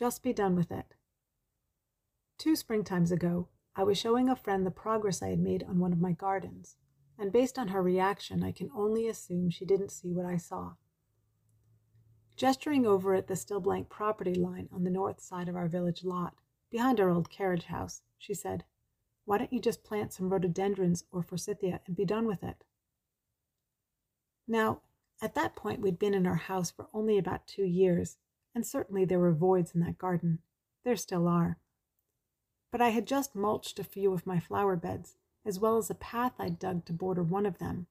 Just be done with it. Two springtimes ago, I was showing a friend the progress I had made on one of my gardens, and based on her reaction, I can only assume she didn't see what I saw. Gesturing over at the still blank property line on the north side of our village lot, behind our old carriage house, she said, Why don't you just plant some rhododendrons or forsythia and be done with it? Now, at that point, we'd been in our house for only about two years, and certainly there were voids in that garden. There still are. But I had just mulched a few of my flower beds, as well as a path I'd dug to border one of them,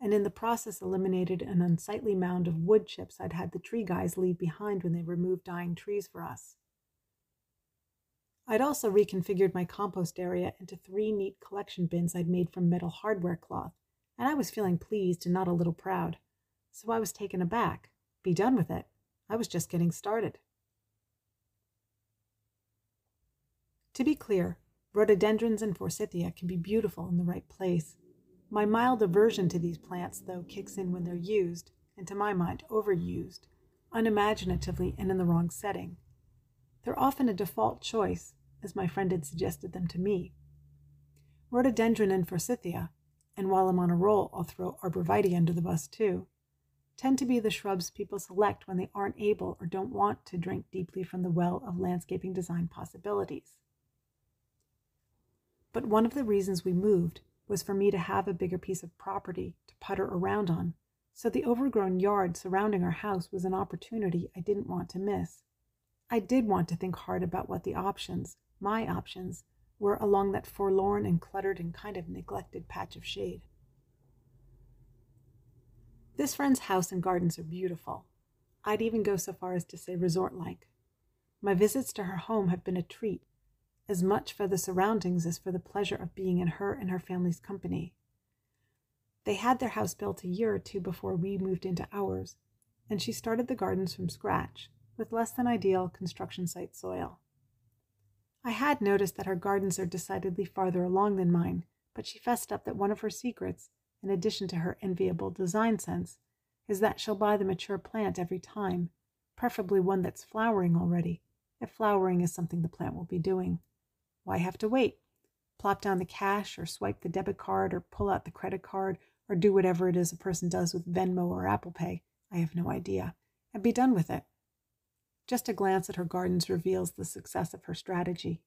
and in the process eliminated an unsightly mound of wood chips I'd had the tree guys leave behind when they removed dying trees for us. I'd also reconfigured my compost area into three neat collection bins I'd made from metal hardware cloth, and I was feeling pleased and not a little proud so I was taken aback. Be done with it. I was just getting started. To be clear, rhododendrons and forsythia can be beautiful in the right place. My mild aversion to these plants, though, kicks in when they're used, and to my mind, overused, unimaginatively and in the wrong setting. They're often a default choice, as my friend had suggested them to me. Rhododendron and forsythia, and while I'm on a roll, I'll throw arborvitae under the bus too, tend to be the shrubs people select when they aren't able or don't want to drink deeply from the well of landscaping design possibilities. But one of the reasons we moved was for me to have a bigger piece of property to putter around on, so the overgrown yard surrounding our house was an opportunity I didn't want to miss. I did want to think hard about what the options, my options, were along that forlorn and cluttered and kind of neglected patch of shade. This friend's house and gardens are beautiful. I'd even go so far as to say resort like. My visits to her home have been a treat, as much for the surroundings as for the pleasure of being in her and her family's company. They had their house built a year or two before we moved into ours, and she started the gardens from scratch, with less than ideal construction site soil. I had noticed that her gardens are decidedly farther along than mine, but she fessed up that one of her secrets in addition to her enviable design sense, is that she'll buy the mature plant every time, preferably one that's flowering already, if flowering is something the plant will be doing. Why have to wait? Plop down the cash, or swipe the debit card, or pull out the credit card, or do whatever it is a person does with Venmo or Apple Pay. I have no idea. And be done with it. Just a glance at her gardens reveals the success of her strategy.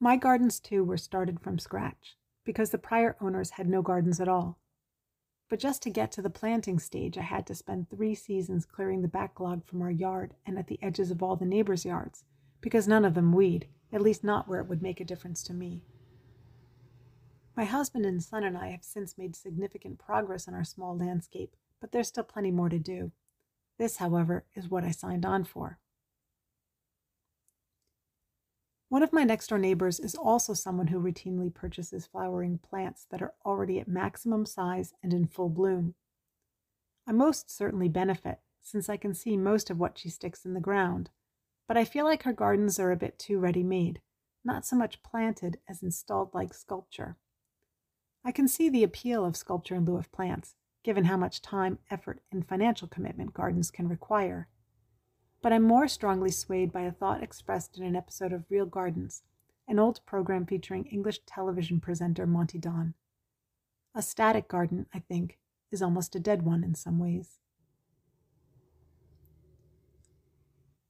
My gardens, too, were started from scratch because the prior owners had no gardens at all. But just to get to the planting stage, I had to spend three seasons clearing the backlog from our yard and at the edges of all the neighbors' yards, because none of them weed, at least not where it would make a difference to me. My husband and son and I have since made significant progress on our small landscape, but there's still plenty more to do. This, however, is what I signed on for. One of my next door neighbors is also someone who routinely purchases flowering plants that are already at maximum size and in full bloom. I most certainly benefit, since I can see most of what she sticks in the ground, but I feel like her gardens are a bit too ready made, not so much planted as installed like sculpture. I can see the appeal of sculpture in lieu of plants, given how much time, effort, and financial commitment gardens can require but I'm more strongly swayed by a thought expressed in an episode of Real Gardens, an old program featuring English television presenter Monty Don. A static garden, I think, is almost a dead one in some ways.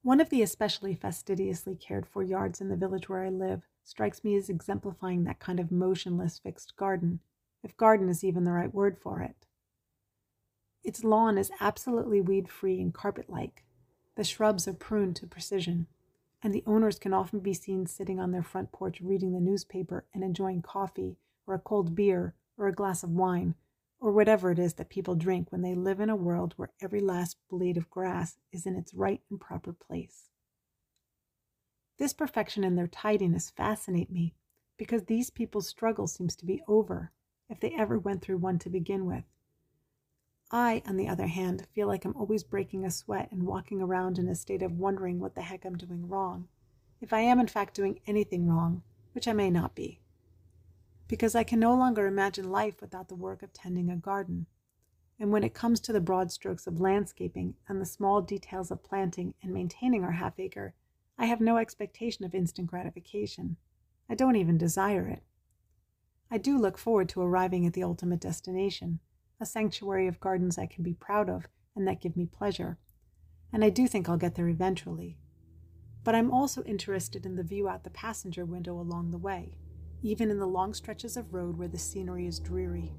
One of the especially fastidiously cared for yards in the village where I live strikes me as exemplifying that kind of motionless fixed garden, if garden is even the right word for it. Its lawn is absolutely weed free and carpet like, the shrubs are pruned to precision, and the owners can often be seen sitting on their front porch reading the newspaper and enjoying coffee or a cold beer or a glass of wine or whatever it is that people drink when they live in a world where every last blade of grass is in its right and proper place. This perfection and their tidiness fascinate me because these people's struggle seems to be over if they ever went through one to begin with. I, on the other hand, feel like I'm always breaking a sweat and walking around in a state of wondering what the heck I'm doing wrong, if I am in fact doing anything wrong, which I may not be. Because I can no longer imagine life without the work of tending a garden. and when it comes to the broad strokes of landscaping and the small details of planting and maintaining our half acre, I have no expectation of instant gratification. I don't even desire it. I do look forward to arriving at the ultimate destination, a sanctuary of gardens I can be proud of and that give me pleasure. And I do think I'll get there eventually. But I'm also interested in the view out the passenger window along the way, even in the long stretches of road where the scenery is dreary.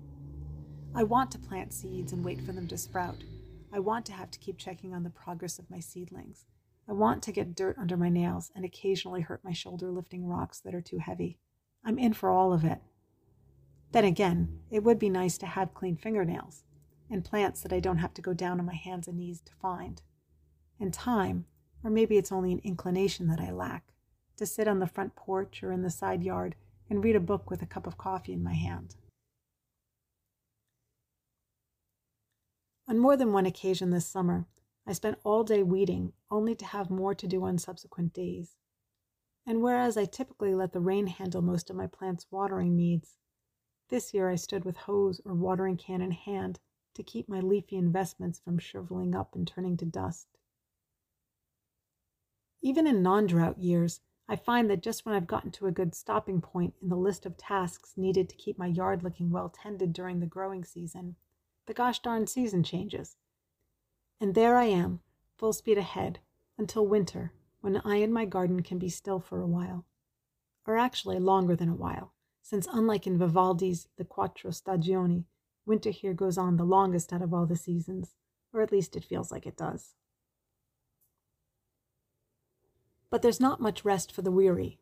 I want to plant seeds and wait for them to sprout. I want to have to keep checking on the progress of my seedlings. I want to get dirt under my nails and occasionally hurt my shoulder lifting rocks that are too heavy. I'm in for all of it. Then again, it would be nice to have clean fingernails and plants that I don't have to go down on my hands and knees to find. And time, or maybe it's only an inclination that I lack, to sit on the front porch or in the side yard and read a book with a cup of coffee in my hand. On more than one occasion this summer, I spent all day weeding, only to have more to do on subsequent days. And whereas I typically let the rain handle most of my plants' watering needs, this year I stood with hose or watering can in hand to keep my leafy investments from shriveling up and turning to dust. Even in non drought years, I find that just when I've gotten to a good stopping point in the list of tasks needed to keep my yard looking well tended during the growing season, the gosh darn season changes. And there I am, full speed ahead, until winter, when I and my garden can be still for a while. Or actually longer than a while, since unlike in Vivaldi's The Quattro Stagioni, winter here goes on the longest out of all the seasons, or at least it feels like it does. But there's not much rest for the weary.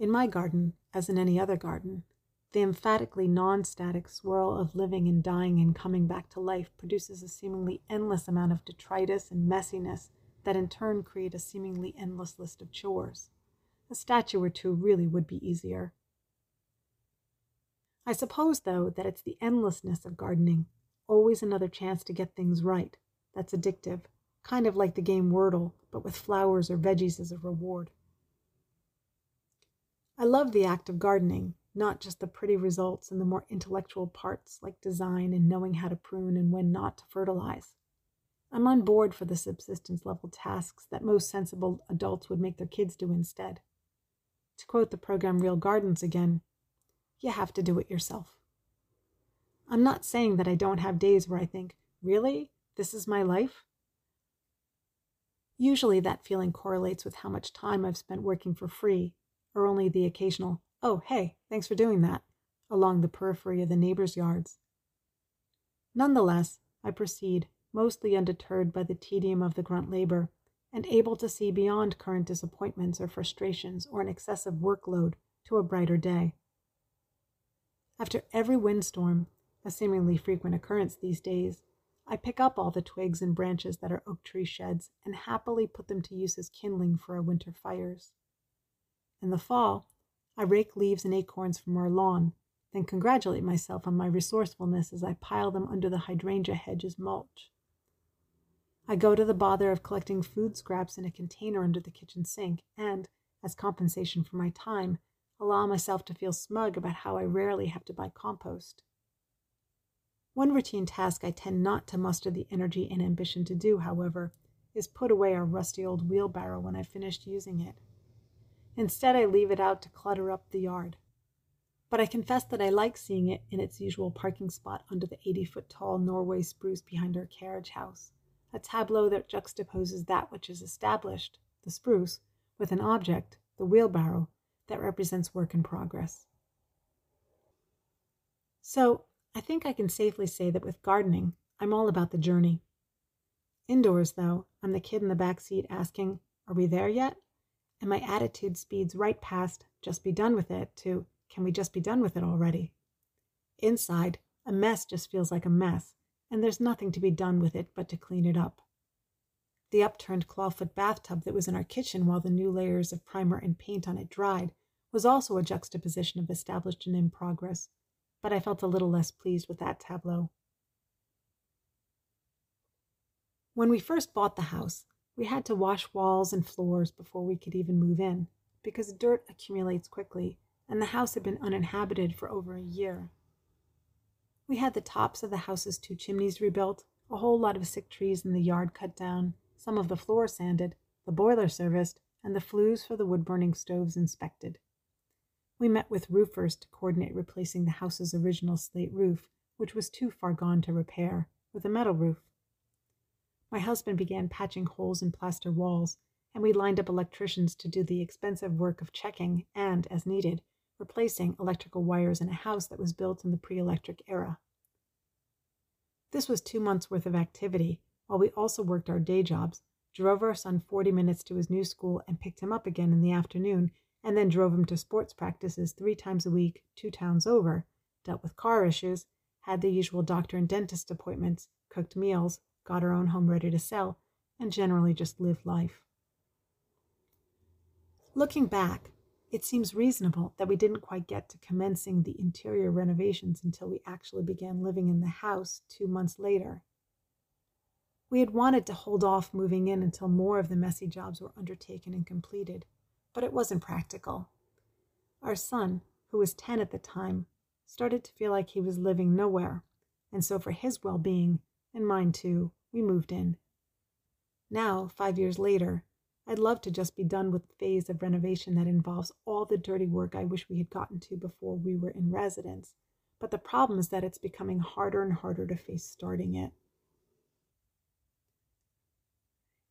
In my garden, as in any other garden, the emphatically non static swirl of living and dying and coming back to life produces a seemingly endless amount of detritus and messiness that in turn create a seemingly endless list of chores. A statue or two really would be easier. I suppose, though, that it's the endlessness of gardening, always another chance to get things right, that's addictive, kind of like the game Wordle, but with flowers or veggies as a reward. I love the act of gardening, not just the pretty results and the more intellectual parts like design and knowing how to prune and when not to fertilize. I'm on board for the subsistence level tasks that most sensible adults would make their kids do instead. To quote the program Real Gardens again, you have to do it yourself. I'm not saying that I don't have days where I think, really? This is my life? Usually that feeling correlates with how much time I've spent working for free, or only the occasional, Oh, hey, thanks for doing that, along the periphery of the neighbors' yards. Nonetheless, I proceed, mostly undeterred by the tedium of the grunt labor, and able to see beyond current disappointments or frustrations or an excessive workload to a brighter day. After every windstorm, a seemingly frequent occurrence these days, I pick up all the twigs and branches that are oak tree sheds and happily put them to use as kindling for our winter fires. In the fall, I rake leaves and acorns from our lawn, then congratulate myself on my resourcefulness as I pile them under the hydrangea hedge as mulch. I go to the bother of collecting food scraps in a container under the kitchen sink and, as compensation for my time, allow myself to feel smug about how I rarely have to buy compost. One routine task I tend not to muster the energy and ambition to do, however, is put away our rusty old wheelbarrow when I've finished using it. Instead, I leave it out to clutter up the yard. But I confess that I like seeing it in its usual parking spot under the 80 foot tall Norway spruce behind our carriage house, a tableau that juxtaposes that which is established, the spruce, with an object, the wheelbarrow, that represents work in progress. So, I think I can safely say that with gardening, I'm all about the journey. Indoors, though, I'm the kid in the back seat asking, Are we there yet? and my attitude speeds right past just be done with it to can we just be done with it already? Inside, a mess just feels like a mess, and there's nothing to be done with it but to clean it up. The upturned clawfoot bathtub that was in our kitchen while the new layers of primer and paint on it dried was also a juxtaposition of established and in progress, but I felt a little less pleased with that tableau. When we first bought the house, we had to wash walls and floors before we could even move in, because dirt accumulates quickly, and the house had been uninhabited for over a year. We had the tops of the house's two chimneys rebuilt, a whole lot of sick trees in the yard cut down, some of the floor sanded, the boiler serviced, and the flues for the wood burning stoves inspected. We met with roofers to coordinate replacing the house's original slate roof, which was too far gone to repair, with a metal roof. My husband began patching holes in plaster walls, and we lined up electricians to do the expensive work of checking and, as needed, replacing electrical wires in a house that was built in the pre electric era. This was two months' worth of activity, while we also worked our day jobs, drove our son 40 minutes to his new school, and picked him up again in the afternoon, and then drove him to sports practices three times a week, two towns over, dealt with car issues, had the usual doctor and dentist appointments, cooked meals, got our own home ready to sell, and generally just lived life. Looking back, it seems reasonable that we didn't quite get to commencing the interior renovations until we actually began living in the house two months later. We had wanted to hold off moving in until more of the messy jobs were undertaken and completed, but it wasn't practical. Our son, who was 10 at the time, started to feel like he was living nowhere, and so for his well being, and mine too, we moved in. Now, five years later, I'd love to just be done with the phase of renovation that involves all the dirty work I wish we had gotten to before we were in residence. But the problem is that it's becoming harder and harder to face starting it.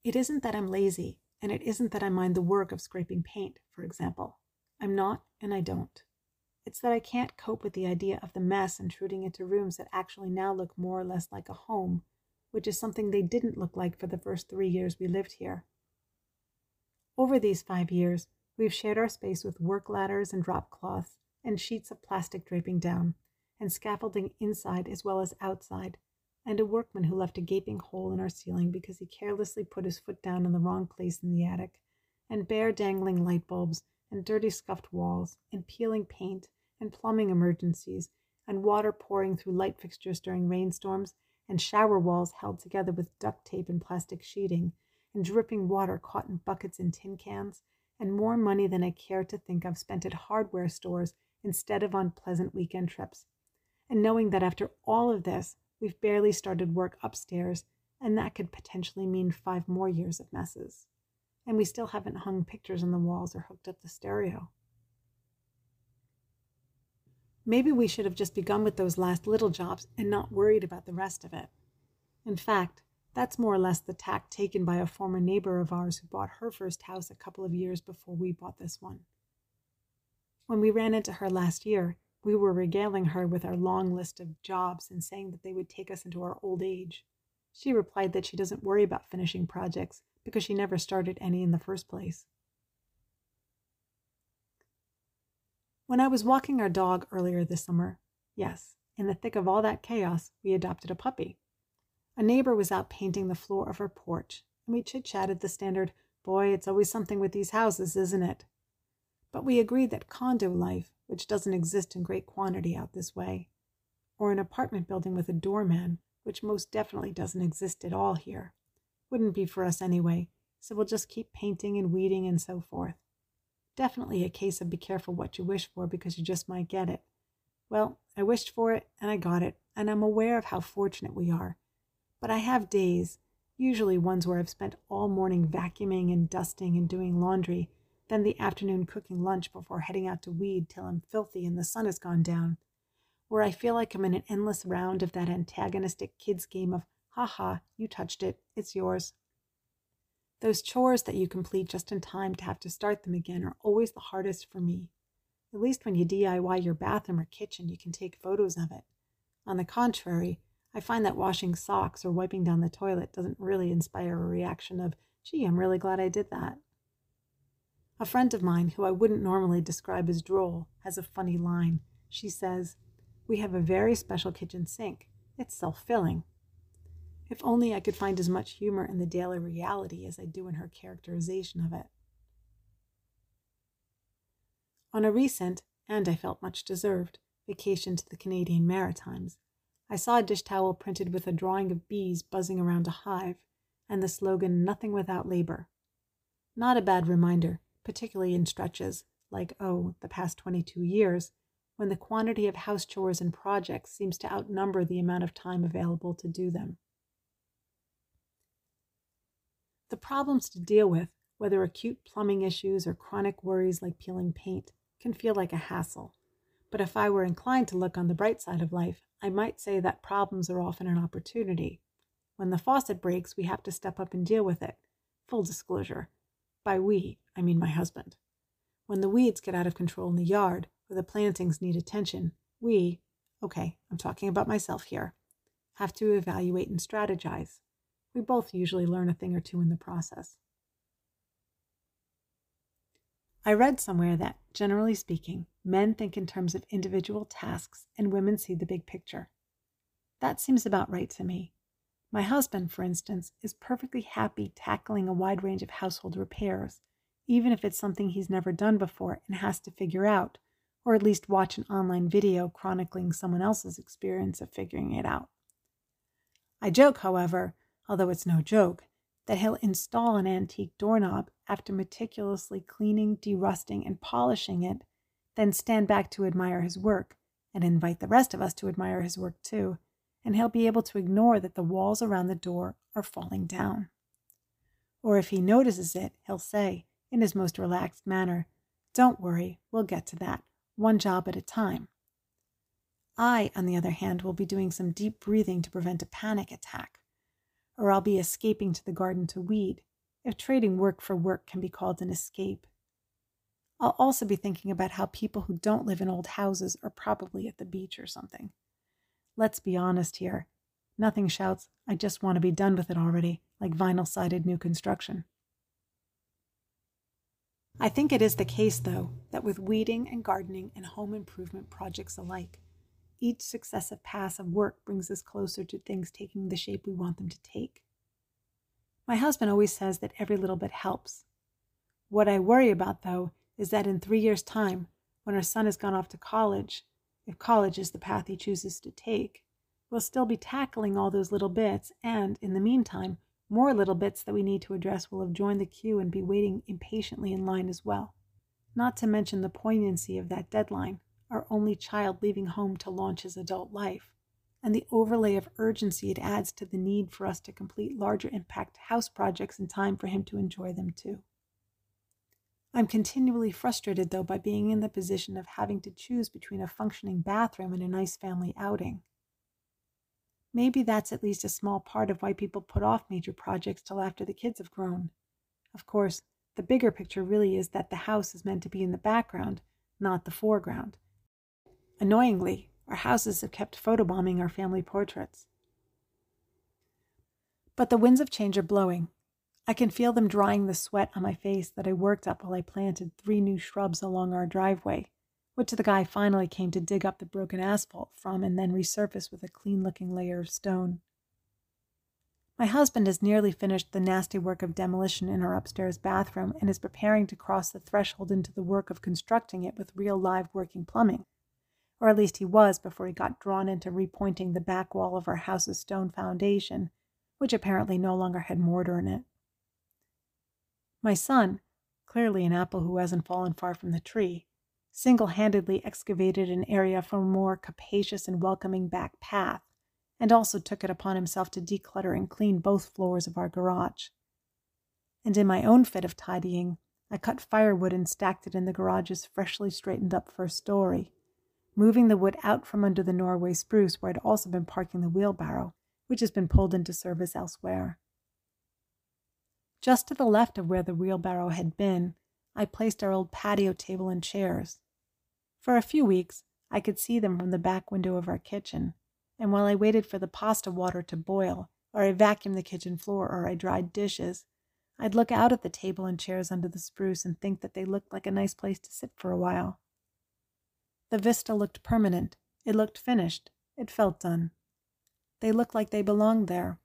It isn't that I'm lazy, and it isn't that I mind the work of scraping paint, for example. I'm not, and I don't. It's that I can't cope with the idea of the mess intruding into rooms that actually now look more or less like a home, which is something they didn't look like for the first three years we lived here. Over these five years, we've shared our space with work ladders and drop cloths, and sheets of plastic draping down, and scaffolding inside as well as outside, and a workman who left a gaping hole in our ceiling because he carelessly put his foot down in the wrong place in the attic, and bare dangling light bulbs, and dirty scuffed walls, and peeling paint, and plumbing emergencies, and water pouring through light fixtures during rainstorms, and shower walls held together with duct tape and plastic sheeting and dripping water caught in buckets and tin cans, and more money than I care to think of spent at hardware stores instead of on pleasant weekend trips. And knowing that after all of this, we've barely started work upstairs, and that could potentially mean five more years of messes. And we still haven't hung pictures on the walls or hooked up the stereo. Maybe we should have just begun with those last little jobs and not worried about the rest of it. In fact, that's more or less the tack taken by a former neighbor of ours who bought her first house a couple of years before we bought this one. When we ran into her last year, we were regaling her with our long list of jobs and saying that they would take us into our old age. She replied that she doesn't worry about finishing projects because she never started any in the first place. When I was walking our dog earlier this summer, yes, in the thick of all that chaos, we adopted a puppy. A neighbor was out painting the floor of her porch, and we chit chatted the standard, Boy, it's always something with these houses, isn't it? But we agreed that condo life, which doesn't exist in great quantity out this way, or an apartment building with a doorman, which most definitely doesn't exist at all here, wouldn't be for us anyway, so we'll just keep painting and weeding and so forth. Definitely a case of be careful what you wish for because you just might get it. Well, I wished for it and I got it, and I'm aware of how fortunate we are but I have days, usually ones where I've spent all morning vacuuming and dusting and doing laundry, then the afternoon cooking lunch before heading out to weed till I'm filthy and the sun has gone down, where I feel like I'm in an endless round of that antagonistic kid's game of, ha ha, you touched it, it's yours. Those chores that you complete just in time to have to start them again are always the hardest for me. At least when you DIY your bathroom or kitchen, you can take photos of it. On the contrary, I find that washing socks or wiping down the toilet doesn't really inspire a reaction of, gee, I'm really glad I did that. A friend of mine, who I wouldn't normally describe as droll, has a funny line. She says, We have a very special kitchen sink. It's self filling. If only I could find as much humor in the daily reality as I do in her characterization of it. On a recent, and I felt much deserved, vacation to the Canadian Maritimes, I saw a dish towel printed with a drawing of bees buzzing around a hive and the slogan, Nothing Without Labor. Not a bad reminder, particularly in stretches like, oh, the past 22 years, when the quantity of house chores and projects seems to outnumber the amount of time available to do them. The problems to deal with, whether acute plumbing issues or chronic worries like peeling paint, can feel like a hassle. But if I were inclined to look on the bright side of life, I might say that problems are often an opportunity. When the faucet breaks, we have to step up and deal with it. Full disclosure. By we, I mean my husband. When the weeds get out of control in the yard, or the plantings need attention, we, okay, I'm talking about myself here, have to evaluate and strategize. We both usually learn a thing or two in the process. I read somewhere that, generally speaking, men think in terms of individual tasks and women see the big picture. That seems about right to me. My husband, for instance, is perfectly happy tackling a wide range of household repairs, even if it's something he's never done before and has to figure out, or at least watch an online video chronicling someone else's experience of figuring it out. I joke, however, although it's no joke, that he'll install an antique doorknob after meticulously cleaning, derusting, and polishing it, then stand back to admire his work and invite the rest of us to admire his work too, and he'll be able to ignore that the walls around the door are falling down. Or if he notices it, he'll say, in his most relaxed manner, Don't worry, we'll get to that, one job at a time. I, on the other hand, will be doing some deep breathing to prevent a panic attack or I'll be escaping to the garden to weed, if trading work for work can be called an escape. I'll also be thinking about how people who don't live in old houses are probably at the beach or something. Let's be honest here. Nothing shouts, I just want to be done with it already, like vinyl sided new construction. I think it is the case, though, that with weeding and gardening and home improvement projects alike, each successive pass of work brings us closer to things taking the shape we want them to take. My husband always says that every little bit helps. What I worry about, though, is that in three years' time, when our son has gone off to college, if college is the path he chooses to take, we'll still be tackling all those little bits, and, in the meantime, more little bits that we need to address will have joined the queue and be waiting impatiently in line as well. Not to mention the poignancy of that deadline our only child leaving home to launch his adult life, and the overlay of urgency it adds to the need for us to complete larger impact house projects in time for him to enjoy them too. I'm continually frustrated, though, by being in the position of having to choose between a functioning bathroom and a nice family outing. Maybe that's at least a small part of why people put off major projects till after the kids have grown. Of course, the bigger picture really is that the house is meant to be in the background, not the foreground, Annoyingly, our houses have kept photobombing our family portraits. But the winds of change are blowing. I can feel them drying the sweat on my face that I worked up while I planted three new shrubs along our driveway, which the guy finally came to dig up the broken asphalt from and then resurface with a clean looking layer of stone. My husband has nearly finished the nasty work of demolition in our upstairs bathroom and is preparing to cross the threshold into the work of constructing it with real live working plumbing or at least he was before he got drawn into repointing the back wall of our house's stone foundation, which apparently no longer had mortar in it. My son, clearly an apple who hasn't fallen far from the tree, single handedly excavated an area for a more capacious and welcoming back path, and also took it upon himself to declutter and clean both floors of our garage. And in my own fit of tidying, I cut firewood and stacked it in the garage's freshly straightened up first story moving the wood out from under the Norway spruce where I'd also been parking the wheelbarrow, which has been pulled into service elsewhere. Just to the left of where the wheelbarrow had been, I placed our old patio table and chairs. For a few weeks, I could see them from the back window of our kitchen, and while I waited for the pasta water to boil, or I vacuumed the kitchen floor, or I dried dishes, I'd look out at the table and chairs under the spruce and think that they looked like a nice place to sit for a while. The vista looked permanent. It looked finished. It felt done. They looked like they belonged there.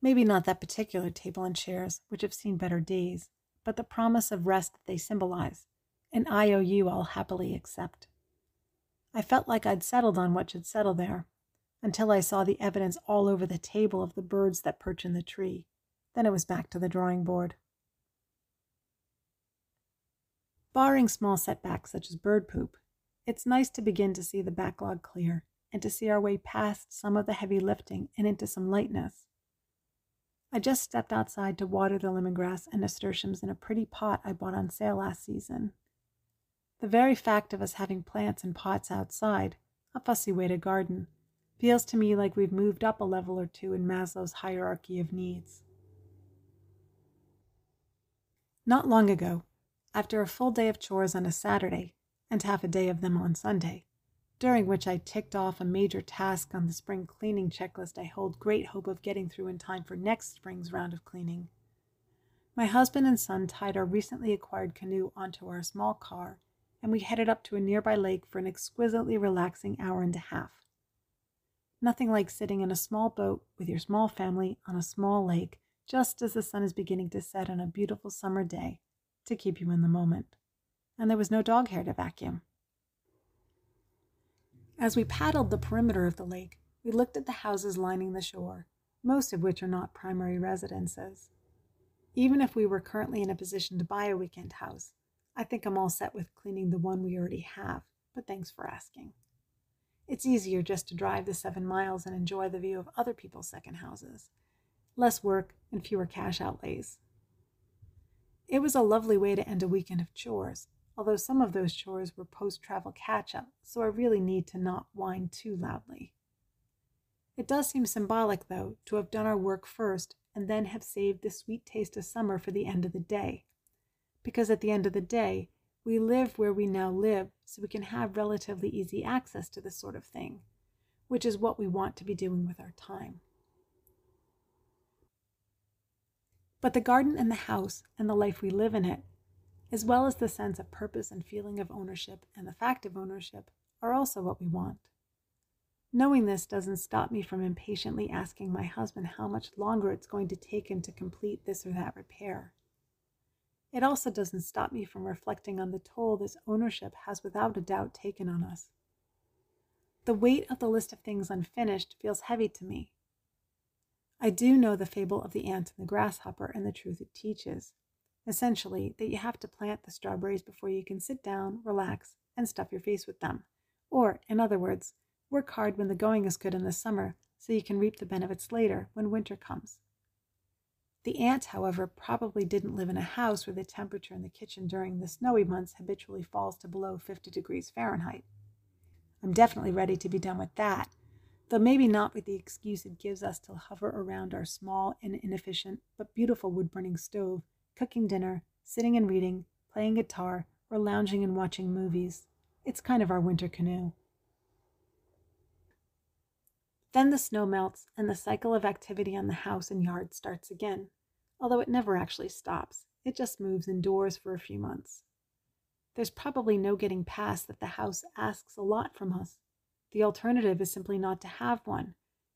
Maybe not that particular table and chairs, which have seen better days, but the promise of rest that they symbolize, an IOU I'll happily accept. I felt like I'd settled on what should settle there, until I saw the evidence all over the table of the birds that perch in the tree. Then it was back to the drawing board. Barring small setbacks such as bird poop, It's nice to begin to see the backlog clear and to see our way past some of the heavy lifting and into some lightness. I just stepped outside to water the lemongrass and nasturtiums in a pretty pot I bought on sale last season. The very fact of us having plants and pots outside, a fussy way to garden, feels to me like we've moved up a level or two in Maslow's hierarchy of needs. Not long ago, after a full day of chores on a Saturday and half a day of them on Sunday, during which I ticked off a major task on the spring cleaning checklist I hold great hope of getting through in time for next spring's round of cleaning. My husband and son tied our recently acquired canoe onto our small car, and we headed up to a nearby lake for an exquisitely relaxing hour and a half. Nothing like sitting in a small boat with your small family on a small lake just as the sun is beginning to set on a beautiful summer day to keep you in the moment. And there was no dog hair to vacuum. As we paddled the perimeter of the lake, we looked at the houses lining the shore, most of which are not primary residences. Even if we were currently in a position to buy a weekend house, I think I'm all set with cleaning the one we already have, but thanks for asking. It's easier just to drive the seven miles and enjoy the view of other people's second houses. Less work and fewer cash outlays. It was a lovely way to end a weekend of chores, although some of those chores were post travel catch up, so I really need to not whine too loudly. It does seem symbolic, though, to have done our work first and then have saved the sweet taste of summer for the end of the day. Because at the end of the day, we live where we now live so we can have relatively easy access to this sort of thing, which is what we want to be doing with our time. But the garden and the house and the life we live in it as well as the sense of purpose and feeling of ownership and the fact of ownership, are also what we want. Knowing this doesn't stop me from impatiently asking my husband how much longer it's going to take him to complete this or that repair. It also doesn't stop me from reflecting on the toll this ownership has without a doubt taken on us. The weight of the list of things unfinished feels heavy to me. I do know the fable of the ant and the grasshopper and the truth it teaches, Essentially, that you have to plant the strawberries before you can sit down, relax, and stuff your face with them. Or, in other words, work hard when the going is good in the summer so you can reap the benefits later when winter comes. The ant, however, probably didn't live in a house where the temperature in the kitchen during the snowy months habitually falls to below 50 degrees Fahrenheit. I'm definitely ready to be done with that, though maybe not with the excuse it gives us to hover around our small and inefficient but beautiful wood burning stove cooking dinner, sitting and reading, playing guitar, or lounging and watching movies. It's kind of our winter canoe. Then the snow melts and the cycle of activity on the house and yard starts again, although it never actually stops. It just moves indoors for a few months. There's probably no getting past that the house asks a lot from us. The alternative is simply not to have one,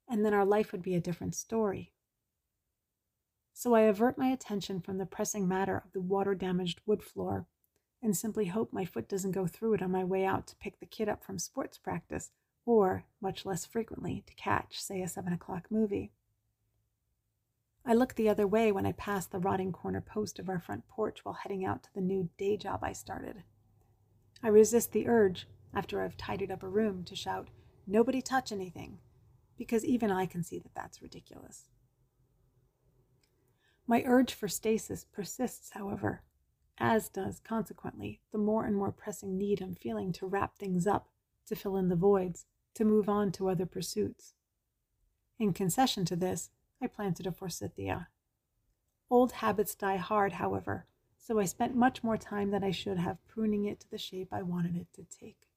and then our life would be a different story so I avert my attention from the pressing matter of the water damaged wood floor and simply hope my foot doesn't go through it on my way out to pick the kid up from sports practice or, much less frequently, to catch, say, a seven o'clock movie. I look the other way when I pass the rotting corner post of our front porch while heading out to the new day job I started. I resist the urge, after I've tidied up a room, to shout, Nobody touch anything, because even I can see that that's ridiculous. My urge for stasis persists, however, as does, consequently, the more and more pressing need I'm feeling to wrap things up, to fill in the voids, to move on to other pursuits. In concession to this, I planted a forsythia. Old habits die hard, however, so I spent much more time than I should have pruning it to the shape I wanted it to take.